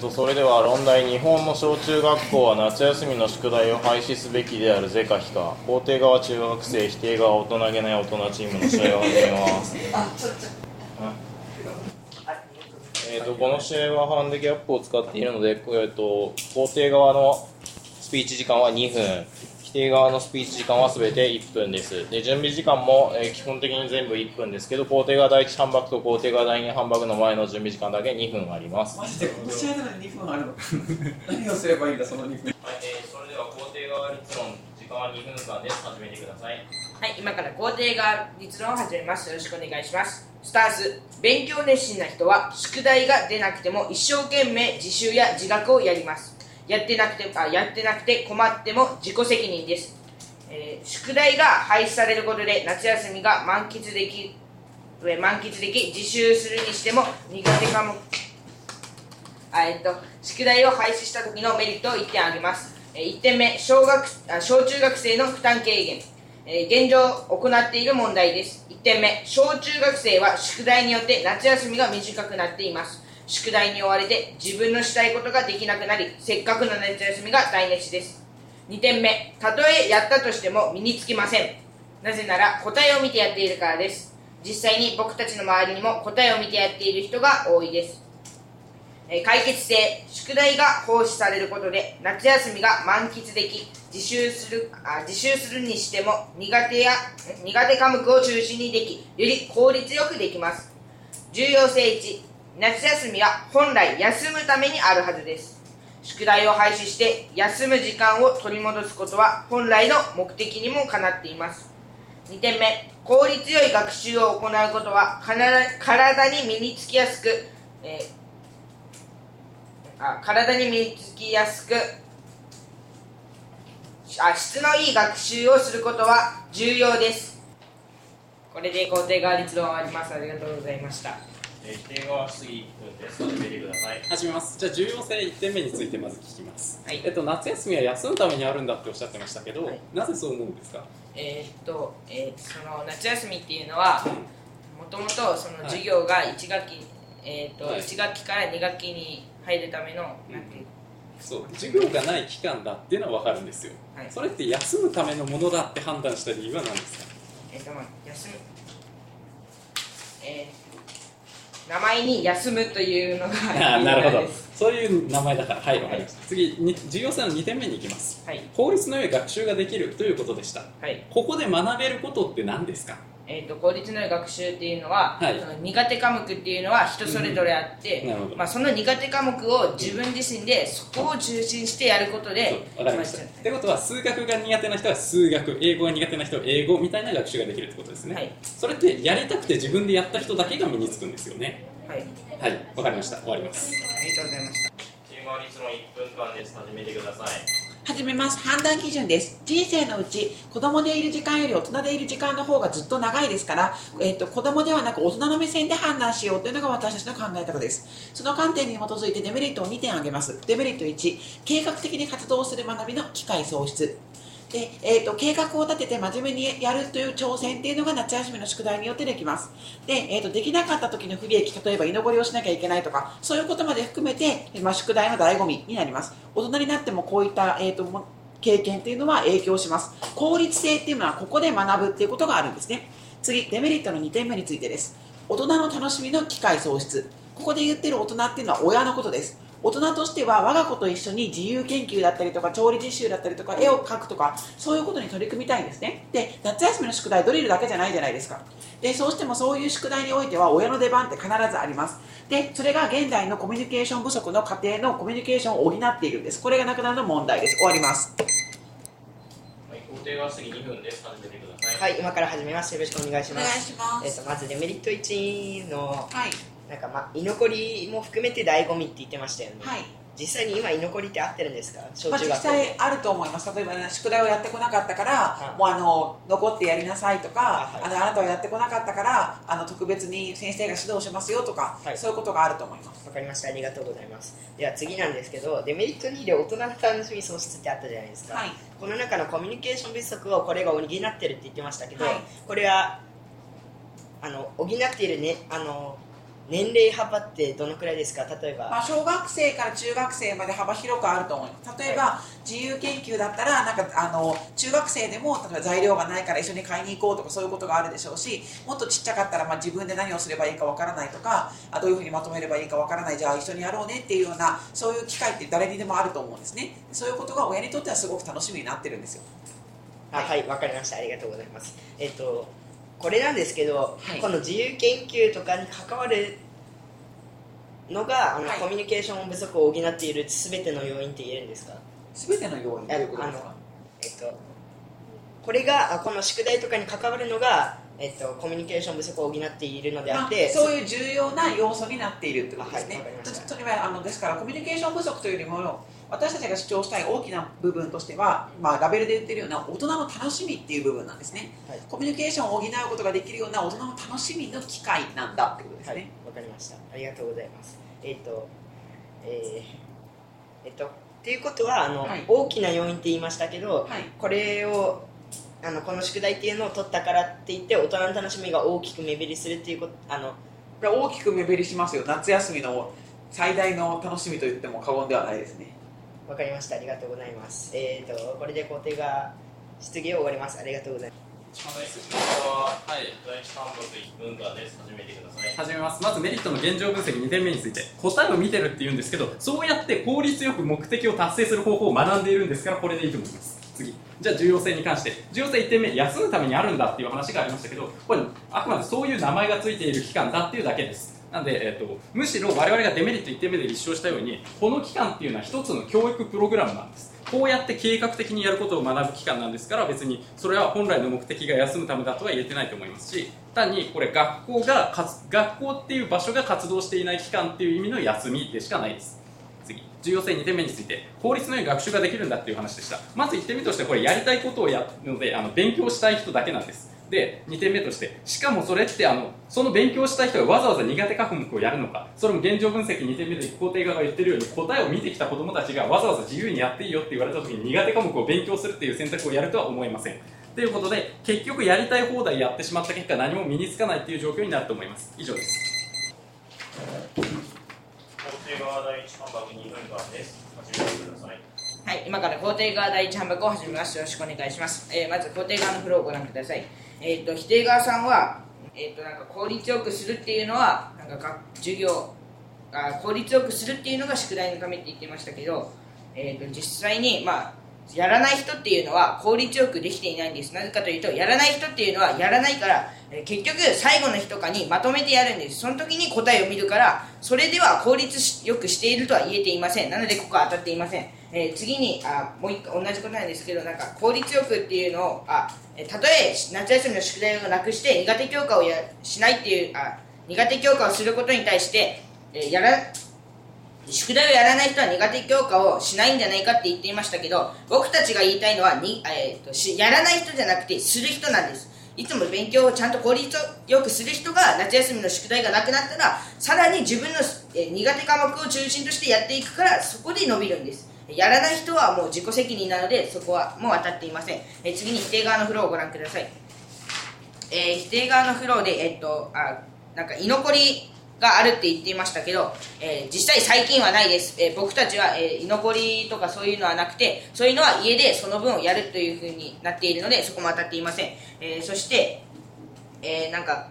とそれでは論題。日本の小中学校は夏休みの宿題を廃止すべきである是か非か。肯定側中学生否定側大人げない大人チームの試合を始めます。えー、とこの試合はハンデギャップを使っているので、えー、と肯定側のスピーチ時間は2分。否定側のスピーチ時間は全て1分です。で準備時間も、えー基本的に全部1分ですけど肯定側第1半爆と肯定側第2半爆の前の準備時間だけ2分あります。マジでこの試合なのに2分あるの何をすればいいんだその2分。はい、えーそれでは肯定側立論時間は2分間です。始めてください。はい、今から肯定側立論を始めます。よろしくお願いします。スターズ、勉強熱心な人は宿題が出なくても一生懸命自習や自学をやります。やってなくてあやってなくて困っても自己責任です。えー宿題が廃止されることで夏休みが満喫できえ満喫でき自習するにしても苦手かもあえっと、宿題を廃止した時のメリットを1点挙げます。えー1点目小学あ、小中学生の負担軽減、えー現状行っている問題です。1点目小中学生は宿題によって夏休みが短くなっています。宿題に追われて自分のしたいことができなくなり、せっかくの夏休みが台無しです。2点目たとえやったとしても身につきません。なぜなら答えを見てやっているからです。実際に僕たちの周りにも答えを見てやっている人が多いです。解決性宿題が放置されることで夏休みが満喫でき自習するあ自習するにしても苦手や苦手科目を中心にできより効率よくできます重要性1夏休みは本来休むためにあるはずです。宿題を廃止して休む時間を取り戻すことは本来の目的にもかなっています。2点目効率よい学習を行うことは体に身につきやすく、えーあ体に身につきやすくあ質のいい学習をすることは重要です。これで肯定側立論終わります。ありがとうございました。えー否定側は次1分です。始めてください。始めます。じゃあ重要性1点目についてまず聞きます、はい。えっと、夏休みは休むためにあるんだっておっしゃってましたけど、はい。なぜそう思うんですか？えーっと、えーその夏休みっていうのはもともとその授業が1学期、えーっとはい。1学期から2学期に入るための、なんていうそう。授業がない期間だっていうのは分かるんですよ、はい。それって休むためのものだって判断した理由は何ですか？えーっとまあ休む。えー名前に休むというのがなるほど。そういう名前だからはい分かりました。次に重要性の2点目に行きます。はい。効率の良い学習ができるということでした。はい。ここで学べることって何ですか？えー、と効率の学習っていうのは、はいその苦手科目っていうのは人それぞれあって、うんなるほどまあ、その苦手科目を自分自身でそこを中心してやることでわかりました。まあってことは数学が苦手な人は数学、英語が苦手な人は英語みたいな学習ができるってことですね。はいそれってやりたくて自分でやった人だけが身につくんですよね。はい、はい、わかりました。終わります。ありがとうございましたチーム側立論1分間です始めてください始めます。判断基準です。人生のうち子供でいる時間より大人でいる時間の方がずっと長いですから、えっと子供ではなく大人の目線で判断しようというのが私たちの考え方です。その観点に基づいてデメリットを2点挙げます。デメリット1計画的に活動する学びの機会喪失。で、えー、と計画を立てて真面目にやるという挑戦っていうのが夏休みの宿題によってできます。で,、えー、とできなかった時の不利益例えば居残りをしなきゃいけないとかそういうことまで含めて、まあ、宿題の醍醐味になります。大人になってもこういった、えー、とも経験っていうのは影響します。効率性っていうのはここで学ぶっていうことがあるんですね。次デメリットの2点目についてです。大人の楽しみの機会喪失。ここで言ってる大人っていうのは親のことです。大人としては我が子と一緒に自由研究だったりとか調理実習だったりとか絵を描くとかそういうことに取り組みたいんですね。で夏休みの宿題ドリルだけじゃないじゃないですか。でそうしてもそういう宿題においては親の出番って必ずあります。でそれが現代のコミュニケーション不足の家庭のコミュニケーションを補っているんです。これがなくなるの問題です。終わります。はい肯定側次2分です。始めてください。はい、今から始めます。よろしくお願いします。しまえっと、まずデメリット1の、はいなんか、ま、居残りも含めて醍醐味って言ってましたよね。はい。実際に今居残りって合ってるんですか？小まあ、実中学校。際あると思います。例えば、ね、宿題をやってこなかったから、はい。もうあの残ってやりなさいとか、はいあのあなたはやってこなかったからあの特別に先生が指導しますよとか、はい。そういうことがあると思います。わかりました。ありがとうございます。では次なんですけど、デメリット2で大人の楽しみ喪失ってあったじゃないですか。はい。この中のコミュニケーション不足をこれが補ってるって言ってましたけど、はい。これは、あの、補っているね、あの、年齢幅ってどのくらいですか？例えば、まあ、小学生から中学生まで幅広くあると思います例えば、自由研究だったらなんかあの中学生でも例えば材料がないから一緒に買いに行こうとかそういうことがあるでしょうしもっとちっちゃかったら、まあ、自分で何をすればいいかわからないとかあどういうふうにまとめればいいかわからないじゃあ一緒にやろうねっていうようなそういう機会って誰にでもあると思うんですね。そういうことが親にとってはすごく楽しみになってるんですよ。あはいわかりました。ありがとうございます。えっとこれなんですけど、はいこの自由研究とかに関わるのがあの、はいコミュニケーション不足を補っている全ての要因って言えるんですか全ての要因どういうことあですかのえっとこれがあこの宿題とかに関わるのが、えっと、コミュニケーション不足を補っているのであってあそういう重要な要素になっているってことですね。はいわかりましたととにかくあのですからコミュニケーション不足というよりも私たちが主張したい大きな部分としては、まあ、ラベルで言ってるような大人の楽しみっていう部分なんですね、はい。コミュニケーションを補うことができるような大人の楽しみの機会なんだってことですね、はい、わかりました。ありがとうございます。えっ、と、えー、えっ、と、っていうことは、あの、はい。大きな要因って言いましたけど、はい。これを、あの、この宿題っていうのを取ったからって言って、大人の楽しみが大きく目減りするっていうこと、あの、これは大きく目減りしますよ。夏休みの最大の楽しみと言っても過言ではないですねわかりました。ありがとうございます。えっ、と、これで工程が、質疑を終わります。ありがとうございます。はい、第一単独1分間です。始めてください。始めますまずメリットの現状分析2点目について答えを見てるって言うんですけどそうやって効率よく目的を達成する方法を学んでいるんですからこれでいいと思います次じゃあ重要性に関して重要性1点目休むためにあるんだっていう話がありましたけどこれあくまでそういう名前がついている期間だっていうだけですなんで、えー、とむしろ我々がデメリット1点目で立証したようにこの期間っていうのは一つの教育プログラムなんです。こうやって計画的にやることを学ぶ期間なんですから別にそれは本来の目的が休むためだとは言えてないと思いますし単にこれ学校が学校っていう場所が活動していない期間っていう意味の休みでしかないです。次。重要性2点目について効率の良い学習ができるんだっていう話でした。まず1点目としてこれやりたいことをやるのであの勉強したい人だけなんです。で2点目としてしかもそれってあのその勉強したい人がわざわざ苦手科目をやるのかそれも現状分析2点目で肯定側が言ってるように答えを見てきた子どもたちがわざわざ自由にやっていいよって言われた時に苦手科目を勉強するっていう選択をやるとは思いませんということで結局やりたい放題やってしまった結果何も身につかないっていう状況になると思います以上です肯定側第一単独2分間です。始めてください。はい、今から肯定側第一反駁を始めます。よろしくお願いします。えーまず肯定側のフローをご覧ください。えっ、と、否定側さんは、えっ、と、なんか効率よくするっていうのは、なんか授業あ、効率よくするっていうのが宿題のためって言ってましたけど、えっ、と、実際に、まあ、やらない人っていうのは効率よくできていないんです。なぜかというと、やらない人っていうのはやらないから、え結局最後の日とかにまとめてやるんです。その時に答えを見るから、それでは効率よくしているとは言えていません。なのでここは当たっていません。えー次にあもう一回同じことなんですけどなんか効率よくっていうのをあたとえ夏休みの宿題をなくして苦手教科をやしないっていうあ苦手教科をすることに対して、えーやら宿題をやらない人は苦手教科をしないんじゃないかって言っていましたけど僕たちが言いたいのはに、えーとしやらない人じゃなくてする人なんです。いつも勉強をちゃんと効率よくする人が夏休みの宿題がなくなったらさらに自分の、えー苦手科目を中心としてやっていくからそこで伸びるんです。やらない人はもう自己責任なのでそこはもう当たっていません、えー次に否定側のフローをご覧ください。えー否定側のフローで、えっと、あなんか居残りがあるって言っていましたけど、えー実際最近はないです、えー僕たちは、えー居残りとかそういうのはなくてそういうのは家でその分をやるというふうになっているのでそこも当たっていません、えーそして、えーなんか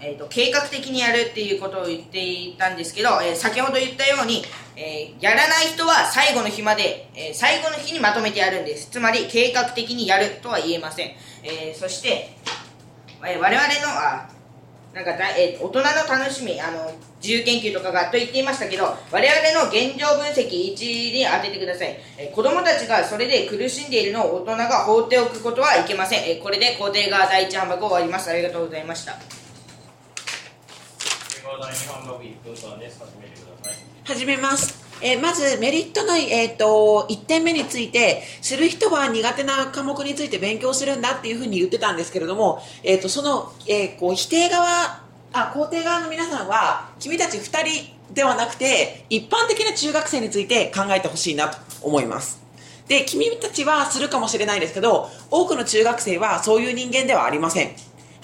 えー、と計画的にやるっていうことを言っていたんですけど、えー先ほど言ったように、えーやらない人は最後の日まで、えー最後の日にまとめてやるんです。つまり計画的にやるとは言えません、えそして、え我々のあなんかだ、え大人の楽しみあの自由研究とかがと言っていましたけど我々の現状分析1に当ててください、えー子供たちがそれで苦しんでいるのを大人が放っておくことはいけません、えこれで肯定側第一反駁を終わります。ありがとうございました。始め。めます。えまずメリットの、えー、と1点目についてする人は苦手な科目について勉強するんだっていうふうに言ってたんですけれども、えー、とその、えーこう否定側あ肯定側の皆さんは君たち2人ではなくて一般的な中学生について考えてほしいなと思いますで君たちはするかもしれないですけど多くの中学生はそういう人間ではありません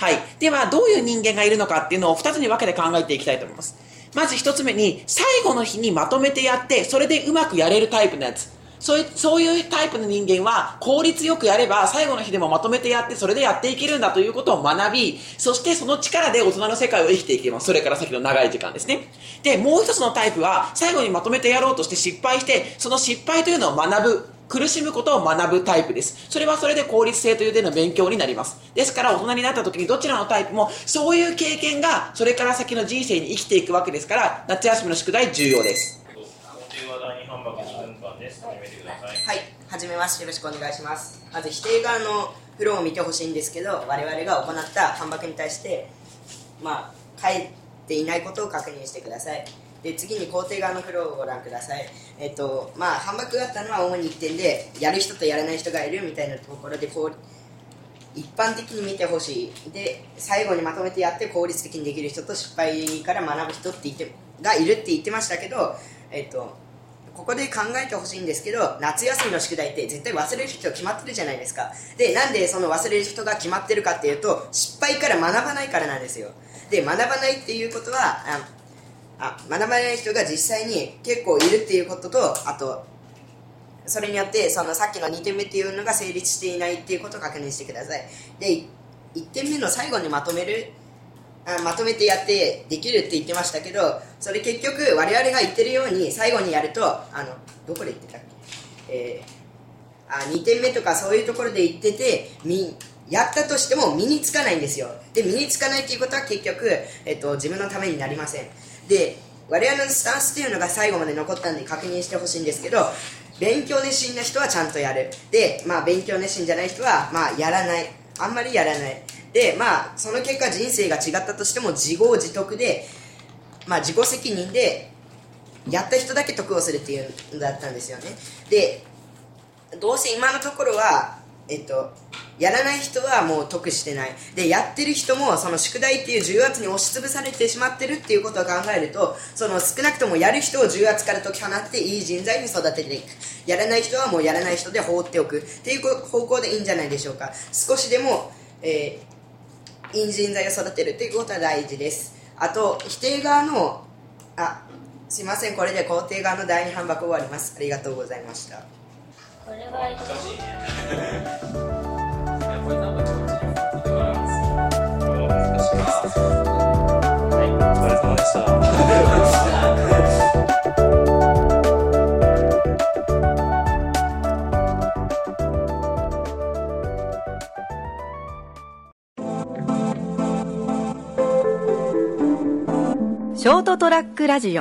はい。では、どういう人間がいるのかっていうのを2つに分けて考えていきたいと思います。まず1つ目に、最後の日にまとめてやって、それでうまくやれるタイプのやつ。そういうそういうタイプの人間は効率よくやれば最後の日でもまとめてやってそれでやっていけるんだということを学びそしてその力で大人の世界を生きていけますそれから先の長い時間ですねでもう一つのタイプは最後にまとめてやろうとして失敗してその失敗というのを学ぶ苦しむことを学ぶタイプです。それはそれで効率性という点の勉強になります。ですから大人になった時にどちらのタイプもそういう経験がそれから先の人生に生きていくわけですから夏休みの宿題重要です。工程は第2反爆2分間です始めてくださいはい、はじめましてよろしくお願いします。まず否定側のフローを見てほしいんですけど、我々が行った反駁に対して、まあ、書いていないことを確認してください。で、次に肯定側のフローをご覧ください。えっと、まあ、反駁があったのは主に1点で、やる人とやらない人がいるみたいなところで、こう、一般的に見てほしい。で最後にまとめてやって効率的にできる人と失敗から学ぶ人って言ってがいるって言ってましたけど、えっと、ここで考えてほしいんですけど夏休みの宿題って絶対忘れる人決まってるじゃないですか。でなんでその忘れる人が決まってるかっていうと失敗から学ばないからなんですよ。で学ばないっていうことはああ学ばない人が実際に結構いるっていうこととあとそれによってそのさっきの2点目っていうのが成立していないっていうことを確認してください。で1点目の最後にまとめるあまとめてやってできるって言ってましたけどそれ結局我々が言ってるように最後にやるとあのどこで言ってたっけ、えー、あ2点目とかそういうところで言っててみやったとしても身につかないんですよ。で身につかないっていうことは結局、えっと、自分のためになりません。で我々のスタンスっていうのが最後まで残ったんで確認してほしいんですけど勉強熱心な人はちゃんとやる。でまあ勉強熱心じゃない人はまあやらない。あんまりやらない。でまあその結果人生が違ったとしても自業自得でまあ自己責任でやった人だけ得をするっていうのだったんですよね。でどうせ今のところはえっとやらない人はもう得してない。でやってる人もその宿題っていう重圧に押しつぶされてしまってるっていうことを考えるとその少なくともやる人を重圧から解き放っていい人材に育てていく。やらない人はもうやらない人で放っておくっていう方向でいいんじゃないでしょうか。少しでも、えー、いい人材を育てるっていうことは大事です。あと否定側のあすいません。これで肯定側の第二反駁終わります。ありがとうございました。これははいお疲れ様でした。ショートトラックラジオ。